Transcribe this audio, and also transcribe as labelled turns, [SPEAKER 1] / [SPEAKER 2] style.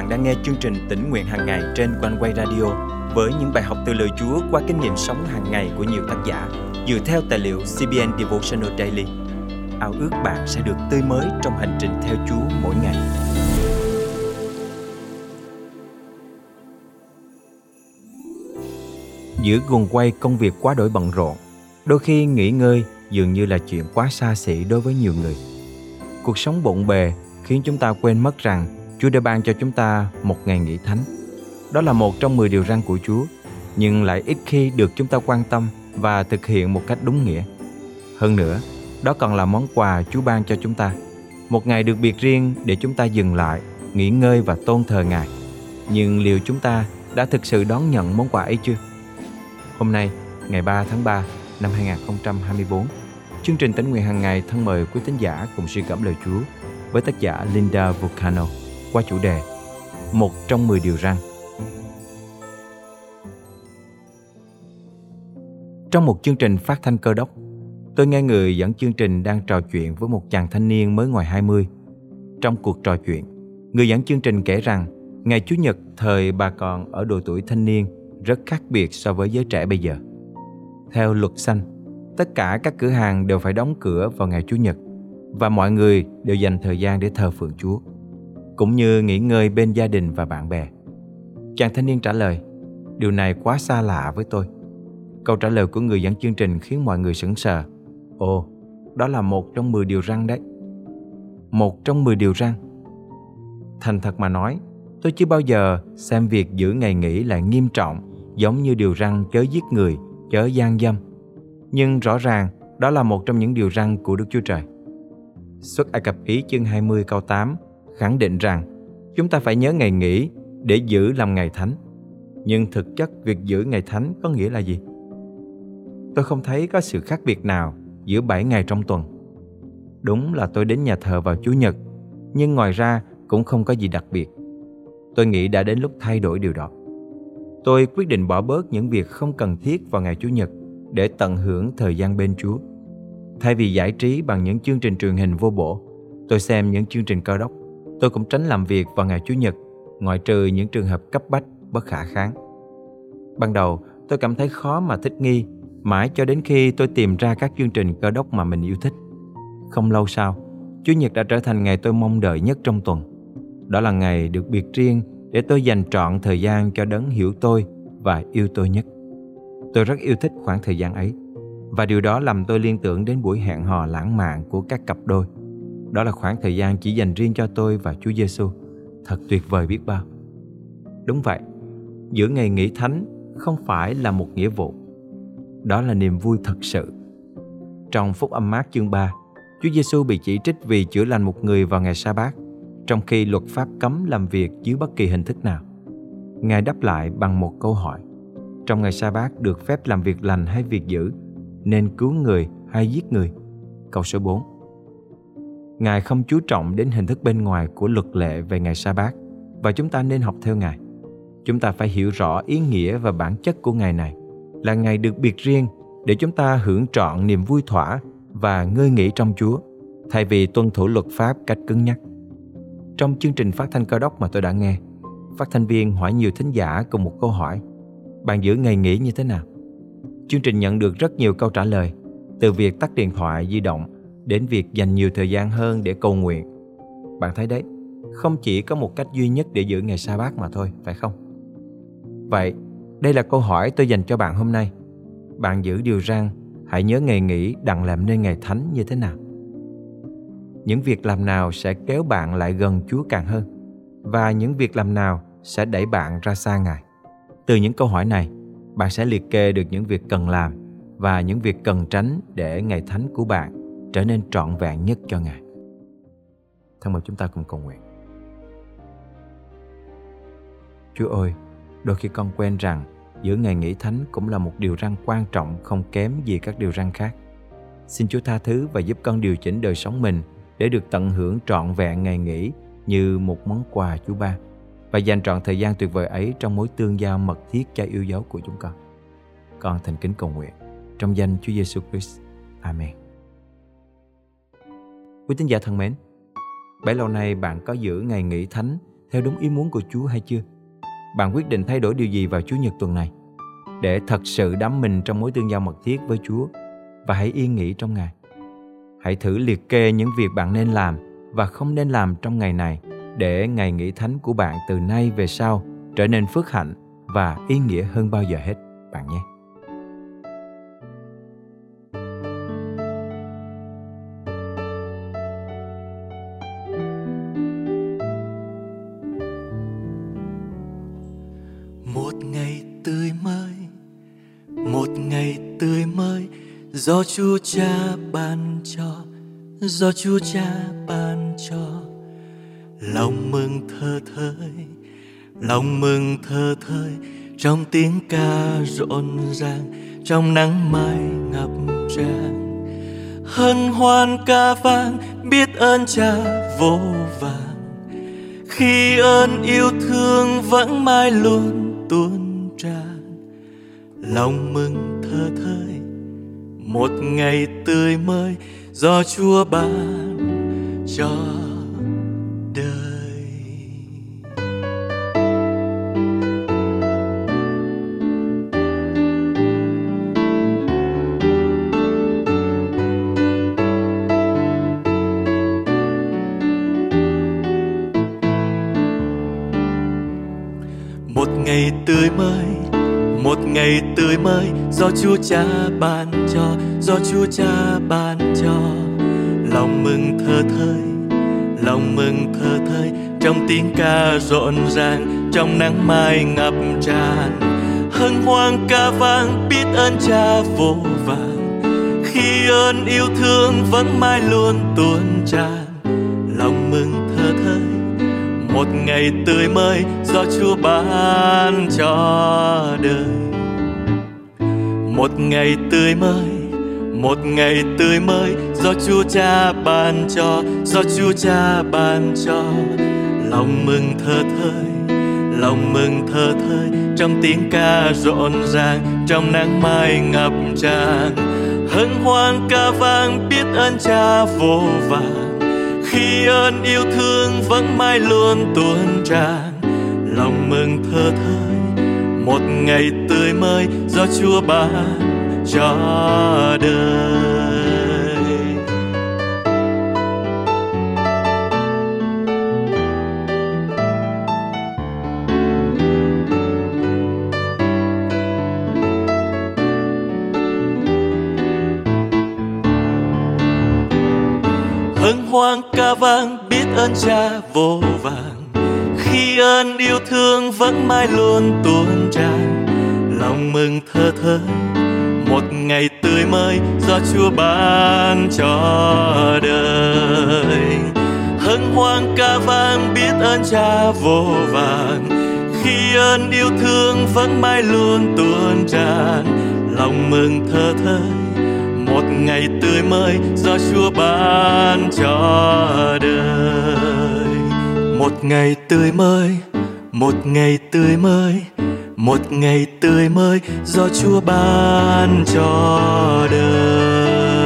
[SPEAKER 1] bạn đang nghe chương trình tỉnh nguyện hàng ngày trên quanh quay radio với những bài học từ lời Chúa qua kinh nghiệm sống hàng ngày của nhiều tác giả dựa theo tài liệu CBN Devotional Daily. Ao ước bạn sẽ được tươi mới trong hành trình theo Chúa mỗi ngày. Giữa guồng quay công việc quá đổi bận rộn, đôi khi nghỉ ngơi dường như là chuyện quá xa xỉ đối với nhiều người. Cuộc sống bộn bề khiến chúng ta quên mất rằng Chúa đã ban cho chúng ta một ngày nghỉ thánh. Đó là một trong 10 điều răn của Chúa, nhưng lại ít khi được chúng ta quan tâm và thực hiện một cách đúng nghĩa. Hơn nữa, đó còn là món quà Chúa ban cho chúng ta. Một ngày được biệt riêng để chúng ta dừng lại, nghỉ ngơi và tôn thờ Ngài. Nhưng liệu chúng ta đã thực sự đón nhận món quà ấy chưa? Hôm nay, ngày 3 tháng 3 năm 2024, chương trình tính nguyện hàng ngày thân mời quý tín giả cùng suy gẫm lời Chúa với tác giả Linda Vulcano qua chủ đề Một trong 10 điều răng. Trong một chương trình phát thanh cơ đốc, tôi nghe người dẫn chương trình đang trò chuyện với một chàng thanh niên mới ngoài 20. Trong cuộc trò chuyện, người dẫn chương trình kể rằng ngày Chủ nhật thời bà còn ở độ tuổi thanh niên rất khác biệt so với giới trẻ bây giờ. Theo luật xanh, tất cả các cửa hàng đều phải đóng cửa vào ngày Chủ nhật và mọi người đều dành thời gian để thờ phượng Chúa, cũng như nghỉ ngơi bên gia đình và bạn bè. Chàng thanh niên trả lời, điều này quá xa lạ với tôi. Câu trả lời của người dẫn chương trình khiến mọi người sững sờ. Ồ, đó là một trong 10 điều răng đấy. Một trong 10 điều răng. Thành thật mà nói, tôi chưa bao giờ xem việc giữ ngày nghỉ là nghiêm trọng giống như điều răng chớ giết người, chớ gian dâm. Nhưng rõ ràng đó là một trong những điều răn của Đức Chúa Trời. Xuất Ai Cập ý chương 20 câu 8 khẳng định rằng chúng ta phải nhớ ngày nghỉ để giữ làm ngày thánh. Nhưng thực chất việc giữ ngày thánh có nghĩa là gì? Tôi không thấy có sự khác biệt nào giữa 7 ngày trong tuần. Đúng là tôi đến nhà thờ vào Chủ nhật, nhưng ngoài ra cũng không có gì đặc biệt. Tôi nghĩ đã đến lúc thay đổi điều đó. Tôi quyết định bỏ bớt những việc không cần thiết vào ngày Chủ nhật để tận hưởng thời gian bên Chúa. Thay vì giải trí bằng những chương trình truyền hình vô bổ, tôi xem những chương trình cao đốc. Tôi cũng tránh làm việc vào ngày Chủ nhật, ngoại trừ những trường hợp cấp bách, bất khả kháng. Ban đầu, tôi cảm thấy khó mà thích nghi, mãi cho đến khi tôi tìm ra các chương trình cơ đốc mà mình yêu thích. Không lâu sau, Chủ nhật đã trở thành ngày tôi mong đợi nhất trong tuần. Đó là ngày được biệt riêng để tôi dành trọn thời gian cho đấng hiểu tôi và yêu tôi nhất. Tôi rất yêu thích khoảng thời gian ấy và điều đó làm tôi liên tưởng đến buổi hẹn hò lãng mạn của các cặp đôi. Đó là khoảng thời gian chỉ dành riêng cho tôi và Chúa Giêsu. Thật tuyệt vời biết bao. Đúng vậy, giữa ngày nghỉ thánh không phải là một nghĩa vụ. Đó là niềm vui thật sự. Trong Phúc âm mát chương 3, Chúa Giêsu bị chỉ trích vì chữa lành một người vào ngày sa bát, trong khi luật pháp cấm làm việc dưới bất kỳ hình thức nào. Ngài đáp lại bằng một câu hỏi. Trong ngày sa bát được phép làm việc lành hay việc dữ, nên cứu người hay giết người? Câu số 4 Ngài không chú trọng đến hình thức bên ngoài của luật lệ về ngày sa bát và chúng ta nên học theo Ngài. Chúng ta phải hiểu rõ ý nghĩa và bản chất của ngày này là ngày được biệt riêng để chúng ta hưởng trọn niềm vui thỏa và ngơi nghỉ trong Chúa thay vì tuân thủ luật pháp cách cứng nhắc. Trong chương trình phát thanh cao đốc mà tôi đã nghe, phát thanh viên hỏi nhiều thính giả cùng một câu hỏi Bạn giữ ngày nghỉ như thế nào? Chương trình nhận được rất nhiều câu trả lời từ việc tắt điện thoại di động đến việc dành nhiều thời gian hơn để cầu nguyện. Bạn thấy đấy, không chỉ có một cách duy nhất để giữ ngày sa bát mà thôi, phải không? Vậy, đây là câu hỏi tôi dành cho bạn hôm nay. Bạn giữ điều răn, hãy nhớ ngày nghỉ đặng làm nên ngày thánh như thế nào? Những việc làm nào sẽ kéo bạn lại gần Chúa càng hơn? Và những việc làm nào sẽ đẩy bạn ra xa Ngài? Từ những câu hỏi này, bạn sẽ liệt kê được những việc cần làm và những việc cần tránh để ngày thánh của bạn trở nên trọn vẹn nhất cho Ngài. Thân mời chúng ta cùng cầu nguyện. Chúa ơi, đôi khi con quen rằng giữa ngày nghỉ thánh cũng là một điều răn quan trọng không kém gì các điều răn khác. Xin Chúa tha thứ và giúp con điều chỉnh đời sống mình để được tận hưởng trọn vẹn ngày nghỉ như một món quà Chúa ban và dành trọn thời gian tuyệt vời ấy trong mối tương giao mật thiết cha yêu dấu của chúng con. Con thành kính cầu nguyện trong danh Chúa Giêsu Christ. Amen. Quý tín giả thân mến, bấy lâu nay bạn có giữ ngày nghỉ thánh theo đúng ý muốn của Chúa hay chưa? Bạn quyết định thay đổi điều gì vào Chủ nhật tuần này? Để thật sự đắm mình trong mối tương giao mật thiết với Chúa và hãy yên nghỉ trong Ngài. Hãy thử liệt kê những việc bạn nên làm và không nên làm trong ngày này để ngày nghỉ thánh của bạn từ nay về sau trở nên phước hạnh và ý nghĩa hơn bao giờ hết bạn nhé.
[SPEAKER 2] Ngày tươi mới, một ngày tươi mới do chúa cha ban cho, do chúa cha ban cho. Lòng mừng thơ thơi lòng mừng thơ thơi trong tiếng ca rộn ràng, trong nắng mai ngập tràn. Hân hoan ca vang, biết ơn cha vô vàng. Khi ơn yêu thương vẫn mãi luôn tuôn tràn lòng mừng thơ thơi. Một ngày tươi mới do chúa ban cho ngày tươi mới, một ngày tươi mới do chúa cha ban cho, do chúa cha ban cho. Lòng mừng thơ thơi, lòng mừng thơ thơi, trong tiếng ca rộn ràng, trong nắng mai ngập tràn. Hân hoan ca vang, biết ơn cha vô vàng khi ơn yêu thương vẫn mãi luôn tuôn tràn. Lòng mừng thơ thơi một ngày tươi mới do Chúa ban cho đời. Một ngày tươi mới, một ngày tươi mới do Chúa Cha ban cho, do Chúa Cha ban cho. Lòng mừng thơ thơi, lòng mừng thơ thơi trong tiếng ca rộn ràng, trong nắng mai ngập tràn. Hân hoan ca vang biết ơn Cha vô vàng khi ơn yêu thương vẫn mãi luôn tuôn tràn. Lòng mừng thơ thơi, một ngày tươi mới do Chúa ban cho đời. Ca vang, biết ơn cha vô vàng. Khi ơn yêu thương vẫn mãi luôn tuôn tràn. Lòng mừng thơ thơi một ngày tươi mới do Chúa ban cho đời. Hân hoan ca vang, biết ơn cha vô vàng. Khi ơn yêu thương vẫn mãi luôn tuôn tràn. Lòng mừng thơ thơi một ngày tươi mới do Chúa ban cho đời. Một ngày tươi mới, một ngày tươi mới, một ngày tươi mới do Chúa ban cho đời.